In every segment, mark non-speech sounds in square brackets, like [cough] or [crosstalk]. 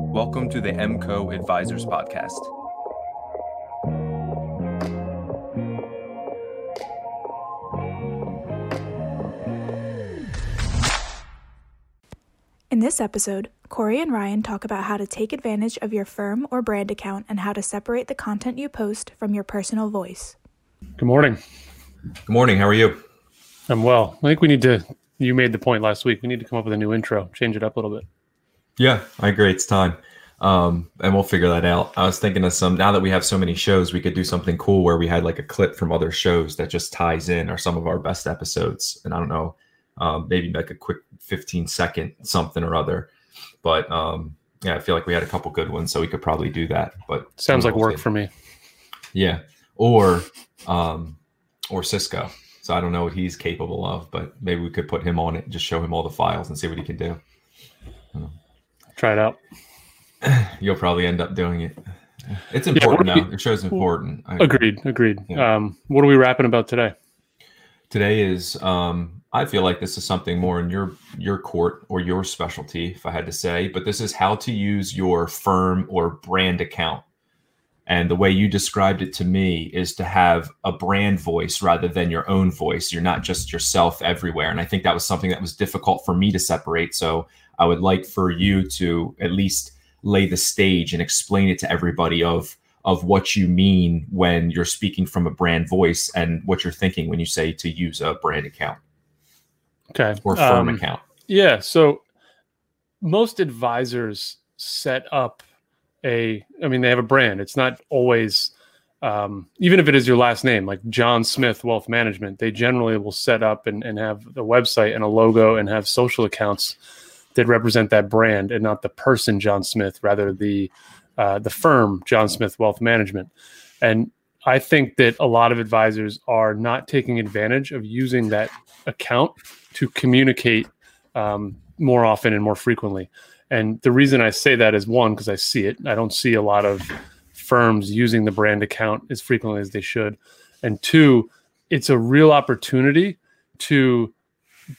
Welcome to the MCO Advisors Podcast. In this episode, Corey and Ryan talk about how to take advantage of your firm or brand account and how to separate the content you post from your personal voice. Good morning. Good morning. How are you? I'm well. I think we need to, you made the point last week, we need to come up with a new intro, change it up a little bit. Yeah, I agree. It's time. Um, and we'll figure that out. I was thinking of some, now that we have so many shows, we could do something cool where we had like a clip from other shows that just ties in or some of our best episodes. And I don't know, um, maybe like a quick 15 second something or other. But um, yeah, I feel like we had a couple good ones, so we could probably do that. But sounds like work for me. Yeah, or um, or Cisco. So I don't know what he's capable of, but maybe we could put him on it and just show him all the files and see what he can do. Try it out. [sighs] You'll probably end up doing it. It's important yeah, now. It shows important. Agreed. Agreed. Yeah. Um, what are we rapping about today? Today is um, I feel like this is something more in your your court or your specialty, if I had to say. But this is how to use your firm or brand account. And the way you described it to me is to have a brand voice rather than your own voice. You're not just yourself everywhere. And I think that was something that was difficult for me to separate. So I would like for you to at least lay the stage and explain it to everybody of of what you mean when you're speaking from a brand voice and what you're thinking when you say to use a brand account. Okay. Or firm um, account. Yeah. So most advisors set up a, I mean, they have a brand. It's not always, um, even if it is your last name, like John Smith Wealth Management, they generally will set up and, and have a website and a logo and have social accounts that represent that brand and not the person John Smith, rather the uh, the firm John Smith Wealth Management. And I think that a lot of advisors are not taking advantage of using that account to communicate um, more often and more frequently. And the reason I say that is one, because I see it. I don't see a lot of firms using the brand account as frequently as they should. And two, it's a real opportunity to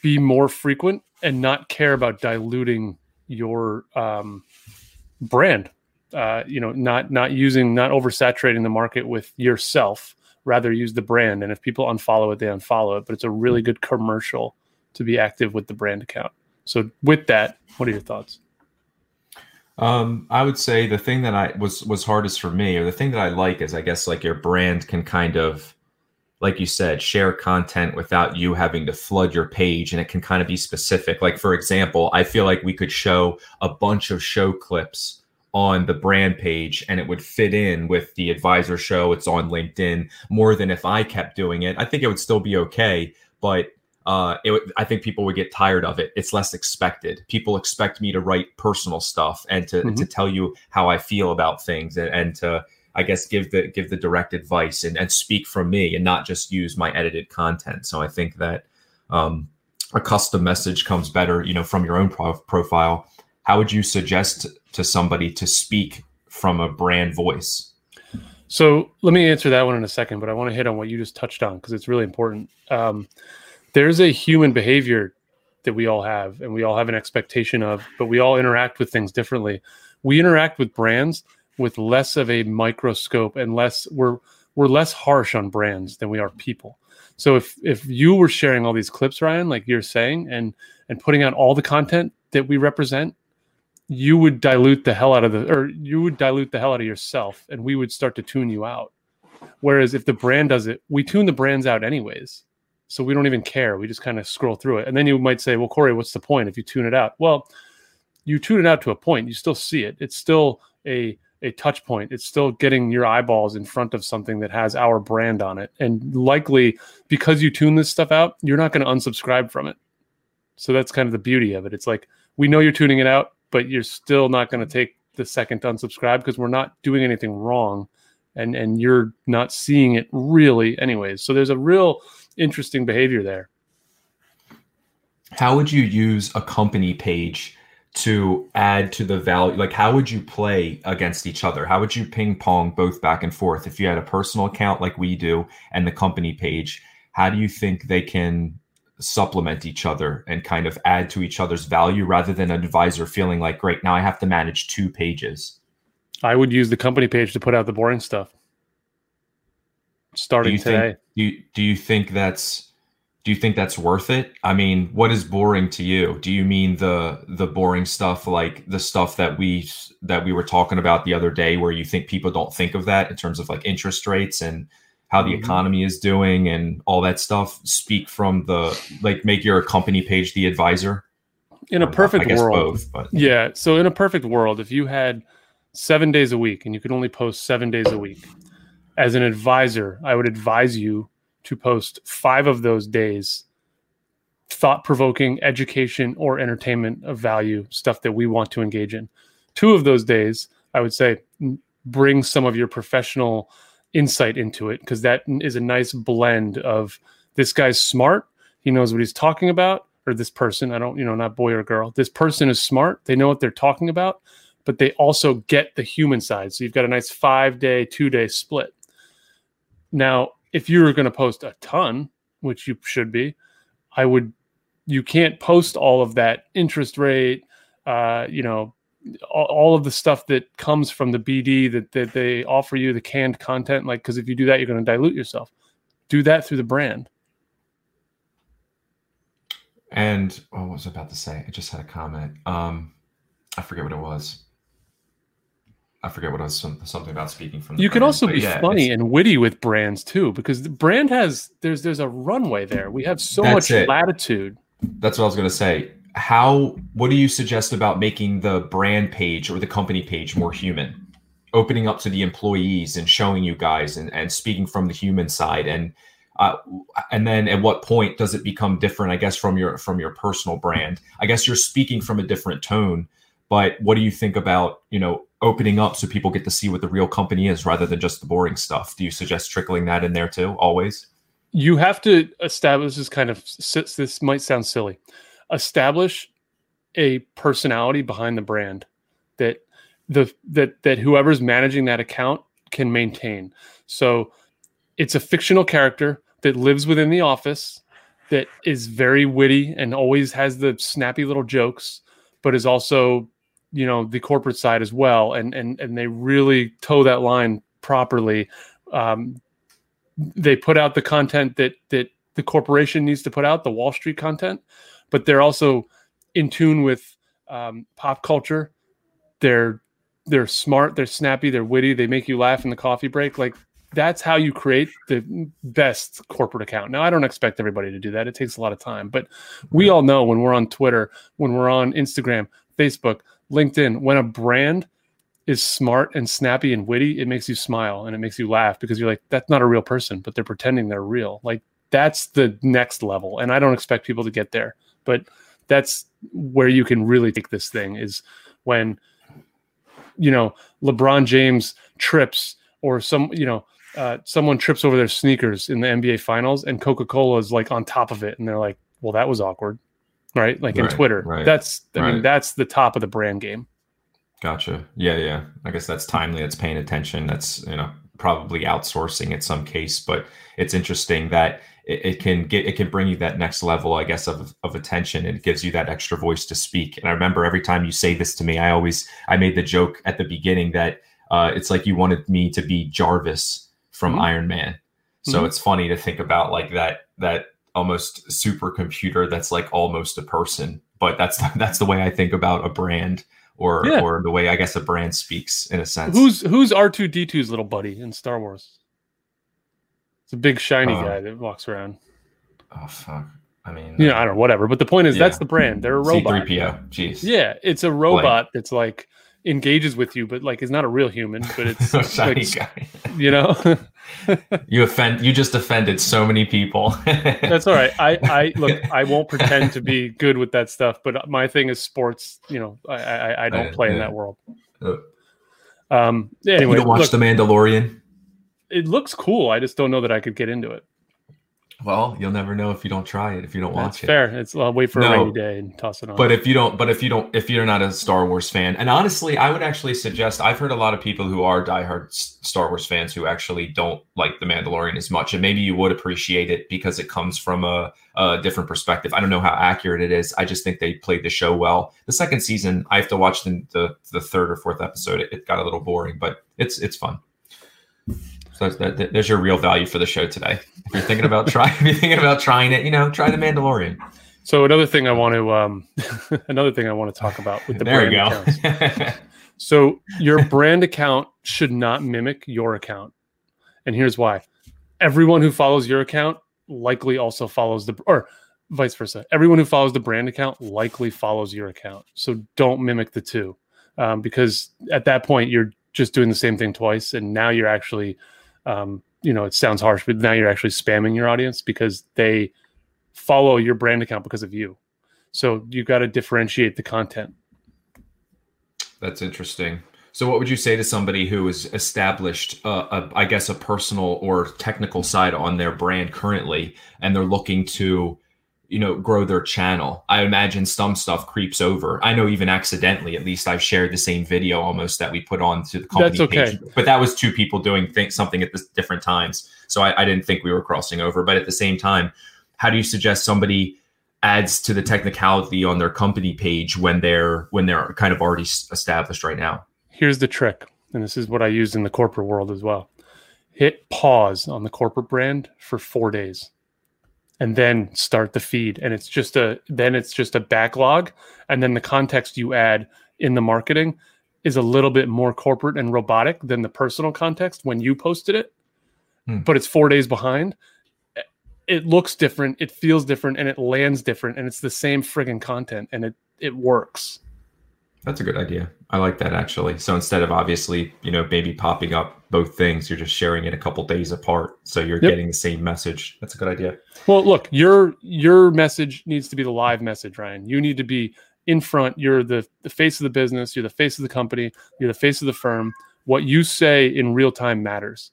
be more frequent and not care about diluting your um, brand. Uh, you know, not not using, not oversaturating the market with yourself. Rather, use the brand. And if people unfollow it, they unfollow it. But it's a really good commercial to be active with the brand account. So with that, what are your thoughts? Um, I would say the thing that I was was hardest for me, or the thing that I like is I guess like your brand can kind of, like you said, share content without you having to flood your page, and it can kind of be specific. Like for example, I feel like we could show a bunch of show clips on the brand page and it would fit in with the advisor show it's on linkedin more than if i kept doing it i think it would still be okay but uh, it, I think people would get tired of it. It's less expected. People expect me to write personal stuff and to, mm-hmm. to tell you how I feel about things and, and to, I guess, give the give the direct advice and, and speak from me and not just use my edited content. So I think that um, a custom message comes better, you know, from your own pro- profile. How would you suggest to somebody to speak from a brand voice? So let me answer that one in a second, but I want to hit on what you just touched on because it's really important. Um, there's a human behavior that we all have and we all have an expectation of, but we all interact with things differently. We interact with brands with less of a microscope and less we're we're less harsh on brands than we are people. So if if you were sharing all these clips, Ryan, like you're saying, and and putting out all the content that we represent, you would dilute the hell out of the or you would dilute the hell out of yourself and we would start to tune you out. Whereas if the brand does it, we tune the brands out anyways. So we don't even care. We just kind of scroll through it. And then you might say, well, Corey, what's the point if you tune it out? Well, you tune it out to a point. You still see it. It's still a a touch point. It's still getting your eyeballs in front of something that has our brand on it. And likely because you tune this stuff out, you're not going to unsubscribe from it. So that's kind of the beauty of it. It's like we know you're tuning it out, but you're still not going to take the second to unsubscribe because we're not doing anything wrong and and you're not seeing it really anyways. So there's a real interesting behavior there. How would you use a company page to add to the value? Like, how would you play against each other? How would you ping pong both back and forth? If you had a personal account like we do and the company page, how do you think they can supplement each other and kind of add to each other's value rather than an advisor feeling like, great, now I have to manage two pages. I would use the company page to put out the boring stuff. Starting do today. Think, do you, do you think that's do you think that's worth it? I mean, what is boring to you? Do you mean the the boring stuff like the stuff that we that we were talking about the other day where you think people don't think of that in terms of like interest rates and how the mm-hmm. economy is doing and all that stuff speak from the like make your company page the advisor in a perfect world both, but yeah so in a perfect world if you had seven days a week and you could only post seven days a week as an advisor i would advise you to post five of those days thought provoking education or entertainment of value stuff that we want to engage in. Two of those days i would say bring some of your professional insight into it because that is a nice blend of this guy's smart he knows what he's talking about or this person i don't you know not boy or girl this person is smart they know what they're talking about but they also get the human side. So you've got a nice five day two day split. Now if you were going to post a ton which you should be i would you can't post all of that interest rate uh, you know all of the stuff that comes from the BD that, that they offer you, the canned content, like, because if you do that, you're going to dilute yourself. Do that through the brand. And oh, what was I about to say? I just had a comment. Um, I forget what it was. I forget what it was. Some, something about speaking from. you can also be yeah, funny and witty with brands too, because the brand has there's there's a runway there. We have so much it. latitude. That's what I was going to say how what do you suggest about making the brand page or the company page more human opening up to the employees and showing you guys and, and speaking from the human side and uh, and then at what point does it become different i guess from your from your personal brand i guess you're speaking from a different tone but what do you think about you know opening up so people get to see what the real company is rather than just the boring stuff. Do you suggest trickling that in there too always? You have to establish this kind of this might sound silly. Establish a personality behind the brand that the that that whoever's managing that account can maintain. So it's a fictional character that lives within the office that is very witty and always has the snappy little jokes, but is also, you know, the corporate side as well. And and and they really toe that line properly. Um, they put out the content that that the corporation needs to put out, the Wall Street content, but they're also in tune with um, pop culture. They're they're smart, they're snappy, they're witty, they make you laugh in the coffee break. Like that's how you create the best corporate account. Now, I don't expect everybody to do that. It takes a lot of time, but we all know when we're on Twitter, when we're on Instagram, Facebook, LinkedIn, when a brand is smart and snappy and witty, it makes you smile and it makes you laugh because you're like, that's not a real person, but they're pretending they're real. Like that's the next level. And I don't expect people to get there but that's where you can really take this thing is when you know LeBron James trips or some you know uh, someone trips over their sneakers in the NBA finals and Coca-Cola is like on top of it and they're like well that was awkward right? Like right, in Twitter. right, that's I right. mean that's the top of the brand game. Gotcha. Yeah yeah. I guess that's timely that's paying attention that's you know probably outsourcing in some case but it's interesting that it, it, can get it can bring you that next level i guess of, of attention. It gives you that extra voice to speak. And i remember every time you say this to me i always i made the joke at the beginning that uh, it's like you wanted me to be jarvis from mm-hmm. iron man. So mm-hmm. it's funny to think about like that that almost supercomputer that's like almost a person but that's that's the way i think about a brand or yeah. or the way i guess a brand speaks in a sense who's who's r2d2's little buddy in star wars it's a big shiny uh, guy that walks around. Oh fuck! I mean, yeah, I don't know, whatever. But the point is, yeah. that's the brand. They're a robot. C3PO. Jeez. Yeah, it's a robot that's like engages with you, but like is not a real human. But [laughs] it's shiny like, guy. You know. [laughs] you offend. You just offended so many people. [laughs] that's all right. I, I look. I won't pretend to be good with that stuff, but my thing is sports. You know, I, I, I don't play in that world. Um. Anyway, you don't watch look, The Mandalorian it looks cool. I just don't know that I could get into it. Well, you'll never know if you don't try it, if you don't That's watch it. fair. It's I'll wait for No. a rainy day and toss it on. But if you don't, but if you don't, if you're not a Star Wars fan, and honestly, I would actually suggest. I've heard a lot of people who are diehard Star Wars fans who actually don't like the Mandalorian as much, and maybe you would appreciate it because it comes from a, a different perspective. I don't know how accurate it is. I just think they played the show well. The second season, I have to watch the the, the third or fourth episode. It, it got a little boring, but it's it's fun. So that, there's your real value for the show today. If you're thinking about trying, [laughs] if you're thinking about trying it, you know, try the Mandalorian. so another thing I want to um [laughs] another thing I want to talk about with the there brand you go. accounts. [laughs] So your brand account should not mimic your account. And here's why. Everyone who follows your account likely also follows the or vice versa. Everyone who follows the brand account likely follows your account. So don't mimic the two. Um, because at that point you're just doing the same thing twice and now you're actually um, you know, it sounds harsh, but now you're actually spamming your audience because they follow your brand account because of you. So you got to differentiate the content. That's interesting. So, what would you say to somebody who has established, uh, a, I guess, a personal or technical side on their brand currently, and they're looking to, you know, grow their channel? I imagine some stuff creeps over. I know even accidentally, at least I've shared the same video almost that we put on to the company That's okay. page, but that was two people doing th- something at this different times. So I, I didn't think we were crossing over. But at the same time, how do you suggest somebody? adds to the technicality on their company page when they're when they're kind of already established right now. here's the trick and this is what i use in the corporate world as well hit pause on the corporate brand for four days and then start the feed. And it's just a then it's just a backlog. And then the context you add in the marketing is a little bit more corporate and robotic than the personal context when you posted it Hmm. but it's four days behind. It looks different it feels different and it lands different and it's the same friggin content and it it works That's a good idea. I like that actually. So instead of obviously, you know, maybe popping up both things, you're just sharing it a couple days apart. So you're Yep. getting the same message. That's a good idea. Well, look, your your message needs to be the live message, Ryan. You need to be in front. You're the the face of the business. You're the face of the company. You're the face of the firm. What you say in real time matters.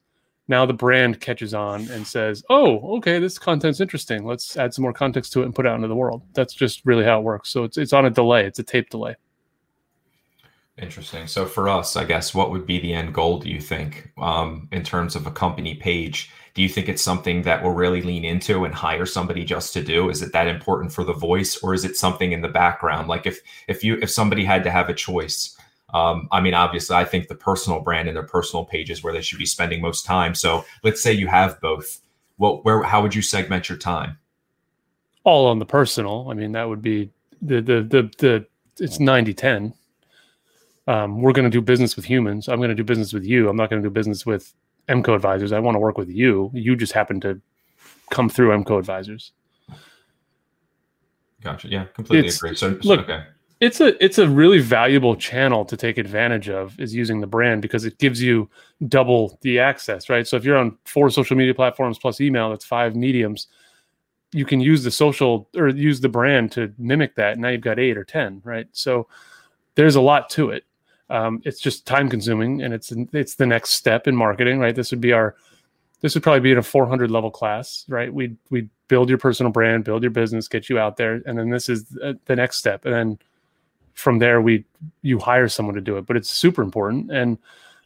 Now the brand catches on and says, "Oh, okay, this content's interesting. Let's add some more context to it and put it out into the world." That's just really how it works. So it's it's on a delay. It's a tape delay. Interesting. So for us, I guess, what would be the end goal? Do you think, um, in terms of a company page? Do you think it's something that we'll really lean into and hire somebody just to do? Is it that important for the voice, or is it something in the background? Like if if you if somebody had to have a choice, um, I mean, obviously, I think the personal brand and their personal page is where they should be spending most time. So let's say you have both. What where how would you segment your time? All on the personal. I mean, that would be the the the the it's 90 10. Um, we're going to do business with humans. I'm going to do business with you. I'm not going to do business with MCO advisors. I want to work with you. You just happen to come through MCO advisors. Gotcha. Yeah, completely It's- agree. So, look, okay. It's a it's a really valuable channel to take advantage of is using the brand because it gives you double the access, right? So if you're on four social media platforms plus email, that's five mediums. You can use the social or use the brand to mimic that. Now you've got eight or ten, right? So there's a lot to it. Um, it's just time consuming, and it's it's the next step in marketing, right? This would be our this would probably be in a 400 level class, right? We'd we build your personal brand, build your business, get you out there, and then this is the, next step, and then from there we you hire someone to do it. But it's super important, and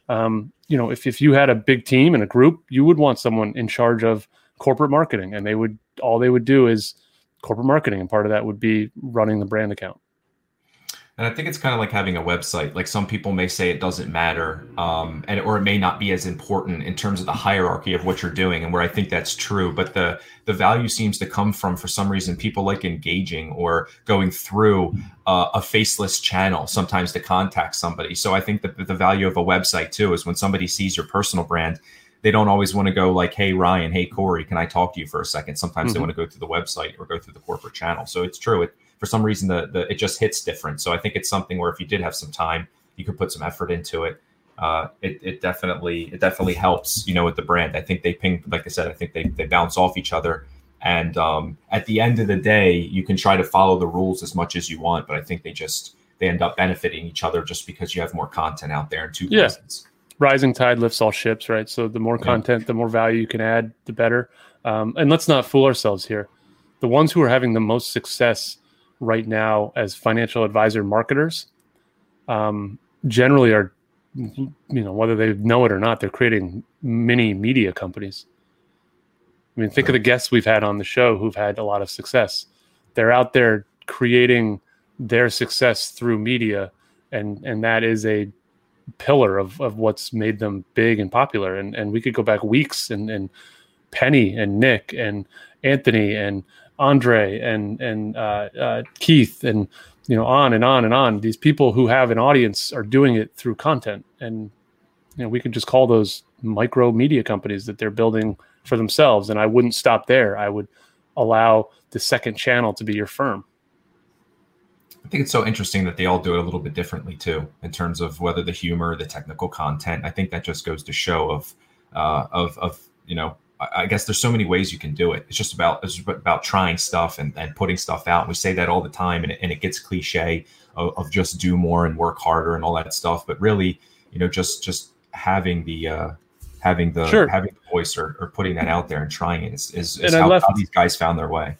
um, you know if if you had a big team and a group, you would want someone in charge of corporate marketing, and they would all they would do is corporate marketing, and part of that would be running the brand account. And I think it's kind of like having a website. Like some people may say it doesn't matter, um, and or it may not be as important in terms of the hierarchy of what you're doing, and where I think that's true. But the the value seems to come from, for some reason, people like engaging or going through uh, a faceless channel sometimes to contact somebody. So I think that the value of a website too is when somebody sees your personal brand, they don't always want to go like, "Hey Ryan, hey Corey, can I talk to you for a second? Sometimes they Mhm. want to go through the website or go through the corporate channel. So it's true. It for some reason the, the it just hits different. So I think it's something where if you did have some time, you could put some effort into it. Uh, it, it definitely it definitely helps, you know, with the brand. I think they ping, like I said, I think they they bounce off each other. And um, at the end of the day, you can try to follow the rules as much as you want, but I think they just they end up benefiting each other just because you have more content out there in two Yeah. places. Rising tide lifts all ships, right? So the more Yeah. content, the more value you can add, the better. Um, and let's not fool ourselves here. The ones who are having the most success right now as financial advisor marketers um, generally are, you know, whether they know it or not, they're creating mini media companies. I mean, think of the guests we've had on the show who've had a lot of success. They're out there creating their success through media, and and that is a pillar of, of what's made them big and popular. And and we could go back weeks and and Penny and Nick and Anthony and Andre and and uh, uh, Keith and you know on and on and on. These people who have an audience are doing it through content, and you know we could just call those micro media companies that they're building for themselves. And I wouldn't stop there. I would allow the second channel to be your firm. I think it's so interesting that they all do it a little bit differently too, in terms of whether the humor, the technical content. I think that just goes to show of, uh, of, of you know, I guess there's so many ways you can do it. It's just about it's about trying stuff and, and putting stuff out. We say that all the time, and it, and it gets cliche of, of, just do more and work harder and all that stuff. But really, you know, just just having the uh, having the sure. having the voice or, or putting that out there and trying it is, is, is how, left, how, these guys found their way.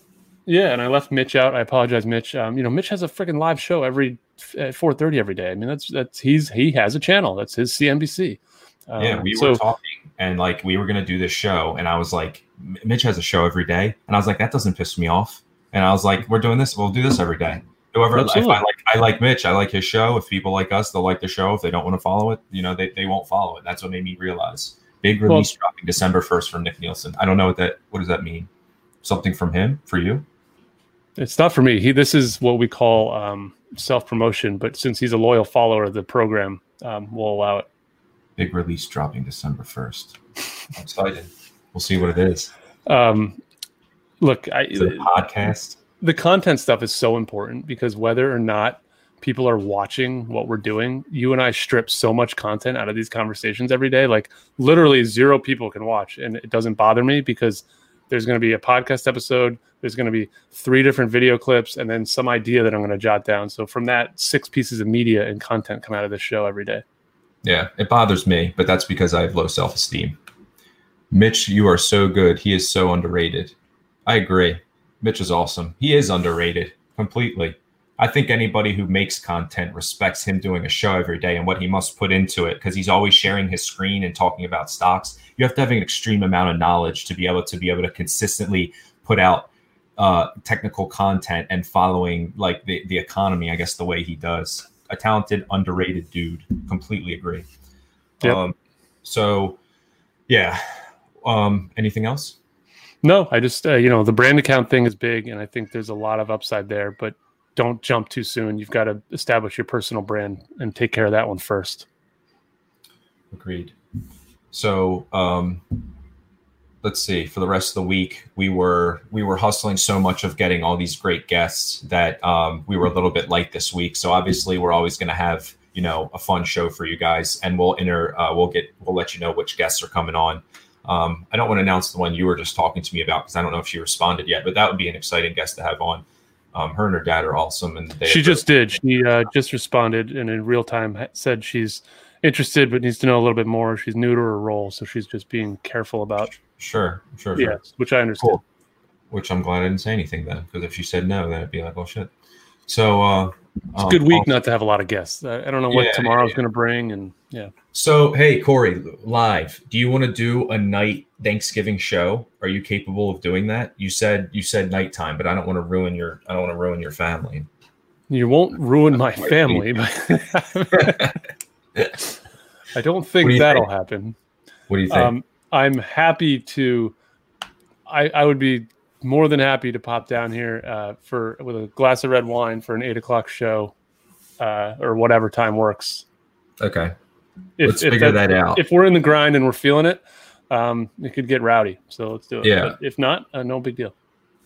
Yeah, and I left Mitch out. I apologize, Mitch. Um, you know, Mitch has a freaking live show every at four thirty every day. I mean, that's that's he's he has a channel. That's his CNBC. Um, yeah, we so, were talking and like we were gonna do this show, and I was like, Mitch has a show every day, and I was like, that doesn't piss me off. And I was like, we're doing this. We'll do this every day. Whoever, Absolutely. if I like, I like Mitch. I like his show. If people like us, they'll like the show. If they don't want to follow it, you know, they, they won't follow it. That's what made me realize. Big release well, dropping December first from Nick Nielsen. I don't know what that. What does that mean? Something from him for you? It's not for me. He. This is what we call um, self promotion. But since he's a loyal follower of the program, um, we'll allow it. Big release dropping December first. I'm excited. We'll see what it is. Um, look, I, the podcast. The content stuff is so important because whether or not people are watching what we're doing, you and I strip so much content out of these conversations every day. Like literally zero people can watch, and it doesn't bother me because there's going to be a podcast episode. There's going to be three different video clips, and then some idea that I'm going to jot down. So from that, six pieces of media and content come out of this show every day. Yeah, it bothers me, but that's because I have low self esteem. Mitch, you are so good. He is so underrated. I agree. Mitch is awesome. He is underrated completely. I think anybody who makes content respects him doing a show every day and what he must put into it because he's always sharing his screen and talking about stocks. You have to have an extreme amount of knowledge to be able to be able to consistently put out uh, technical content and following like the, the economy, I guess, the way he does. A talented, underrated dude. Completely agree. Yep. Um, so, yeah, um, anything else? No, I just uh, you know the brand account thing is big, and I think there's a lot of upside there. But don't jump too soon. You've got to establish your personal brand and take care of that one first. Agreed. So um, let's see. For the rest of the week, we were we were hustling so much of getting all these great guests that um, we were a little bit light this week. So obviously, we're always going to have you know a fun show for you guys, and we'll enter. Uh, we'll get we'll let you know which guests are coming on. Um, I don't want to announce the one you were just talking to me about because I don't know if she responded yet, but that would be an exciting guest to have on. Um, her and her dad are awesome, and she just did. She uh, just responded and in real time said she's interested but needs to know a little bit more. She's new to her role, so she's just being careful about. Sure, sure, sure. Yes, which I understand. Cool. Which I'm glad I didn't say anything then, because if she said no, then it'd be like, oh shit. So uh, it's a good um, week not to have a lot of guests. I, I don't know what yeah, tomorrow's yeah. going to bring, and yeah. So hey, Corey, live. Do you want to do a night Thanksgiving show? Are you capable of doing that? You said you said nighttime, but I don't want to ruin your I don't want to ruin your family. You won't ruin my family, but [laughs] [laughs] I don't think do that'll think? happen. What do you think? Um, I'm happy to. I, I would be more than happy to pop down here uh, for with a glass of red wine for an eight o'clock show, uh, or whatever time works. Okay, if, let's if figure that, out. If we're in the grind and we're feeling it, um, it could get rowdy. So let's do it. Yeah. But if not, uh, no big deal.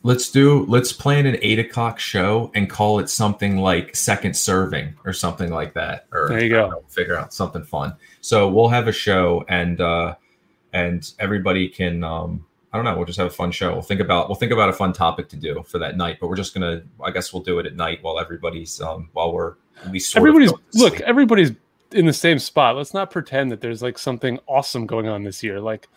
Let's do. Let's plan an eight o'clock show and call it something like second serving or something like that. Or there you go. Know, figure out something fun. So we'll have a show and uh, and everybody can. Um, I don't know. We'll just have a fun show. We'll think about we'll think about a fun topic to do for that night. But we're just gonna. I guess we'll do it at night while everybody's um while we're at least everybody's look. Everybody's in the same spot. Let's not pretend that there's like something awesome going on this year. Like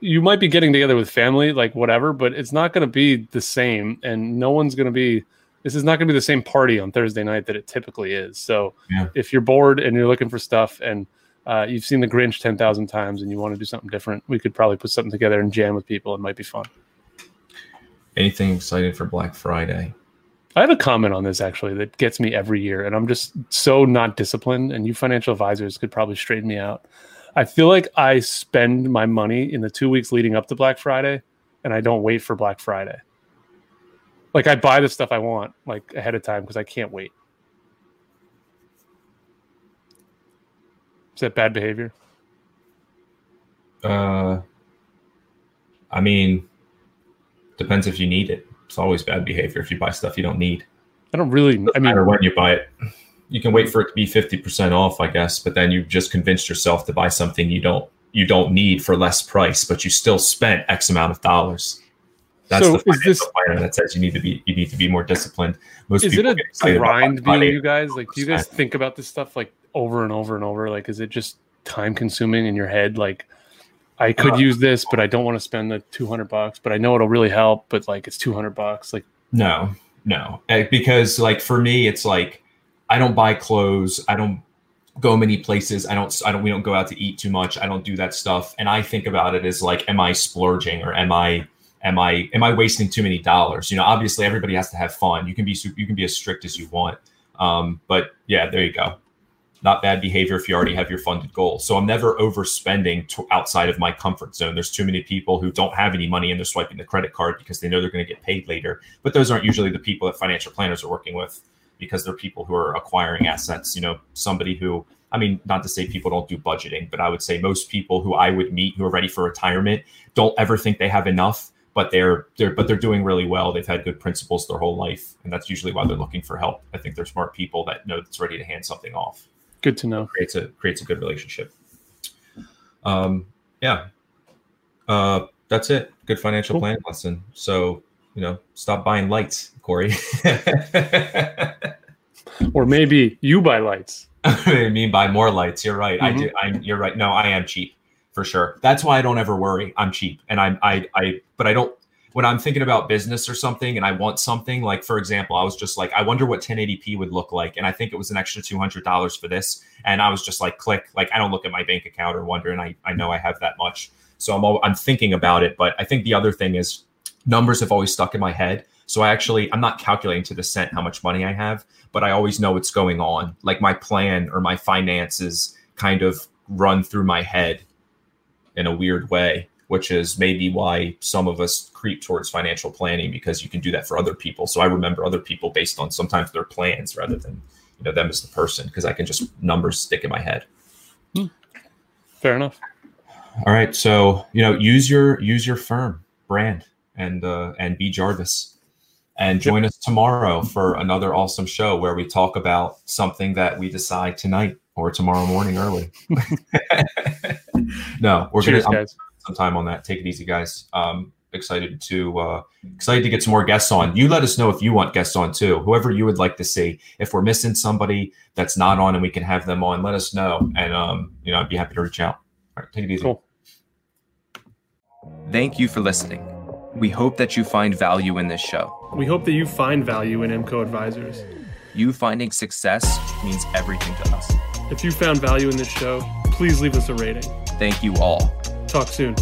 you might be getting together with family, like whatever, but it's not going to be the same, and no one's going to be. This is not going to be the same party on Thursday night that it typically is. So, Yeah. if you're bored and you're looking for stuff, and uh, you've seen The Grinch ten thousand times, and you want to do something different, we could probably put something together and jam with people. It might be fun. Anything exciting for Black Friday? I have a comment on this actually that gets me every year, and I'm just so not disciplined. And you financial advisors could probably straighten me out. I feel like I spend my money in the two weeks leading up to Black Friday, and I don't wait for Black Friday. Like I buy the stuff I want like ahead of time because I can't wait. Is that bad behavior? Uh, I mean, depends if you need it. It's always bad behavior if you buy stuff you don't need. I don't really. I mean, matter when you buy it, you can wait for it to be fifty percent off, I guess. But then you've just convinced yourself to buy something you don't you don't need for less price, but you still spent X amount of dollars. That's So the is this- planner that says you need to be you need to be more disciplined. Most is it a get excited about grind being you guys? Like, do you guys think about this stuff like over and over and over? Like, is it just time consuming in your head? Like, I could Uh, use this, but I don't want to spend the two hundred bucks. But I know it'll really help. But like, it's two hundred bucks. Like, No, no, Eh, because like for me, it's like I don't buy clothes. I don't go many places. I don't. I don't. We don't go out to eat too much. I don't do that stuff. And I think about it as like, am I splurging or am I? Am I am I wasting too many dollars? You know, obviously everybody has to have fun. You can be you can be as strict as you want, um, but yeah, there you go. Not bad behavior if you already have your funded goal. So I'm never overspending to outside of my comfort zone. There's too many people who don't have any money and they're swiping the credit card because they know they're going to get paid later. But those aren't usually the people that financial planners are working with because they're people who are acquiring assets. You know, somebody who, I mean, not to say people don't do budgeting, but I would say most people who I would meet who are ready for retirement don't ever think they have enough, but they're they're but they're doing really well. They've had good principles their whole life, and that's usually why they're looking for help. I think they're smart people that know that's ready to hand something off good to know. creates a creates a good relationship. Um, yeah, uh, that's it. Good financial Cool. planning lesson. So you know, stop buying lights, Corey. [laughs] Or maybe you buy lights. [laughs] I mean, buy more lights. You're right. I Mhm. do. I'm. You're right. No, I am cheap for sure. That's why I don't ever worry. I'm cheap, and I'm. I. I. But I don't. When I'm thinking about business or something, and I want something, like for example, I was just like, I wonder what 1080p would look like, and I think it was an extra two hundred dollars for this, and I was just like, click. Like I don't look at my bank account or wonder, and I. I know I have that much, so I'm. al- I'm thinking about it, but I think the other thing is, numbers have always stuck in my head. So I actually, I'm not calculating to the cent how much money I have, but I always know what's going on. Like my plan or my finances kind of run through my head in a weird way, which is maybe why some of us creep towards financial planning because you can do that for other people. So I remember other people based on sometimes their plans rather than you know them as the person because I can just numbers stick in my head. Fair enough. All right, so you know use your use your firm brand and uh, and be Jarvis. And join us tomorrow for another awesome show where we talk about something that we decide tonight or tomorrow morning early. [laughs] no, we're Cheers, gonna guys. some time on that. Take it easy, guys. Um, excited to uh, excited to get some more guests on. You let us know if you want guests on too. Whoever you would like to see. If we're missing somebody that's not on and we can have them on, let us know. And um, you know, I'd be happy to reach out. All right, take it easy. Cool. Thank you for listening. We hope that you find value in this show. We hope that you find value in MCO Advisors. You finding success means everything to us. If you found value in this show, please leave us a rating. Thank you all. Talk soon.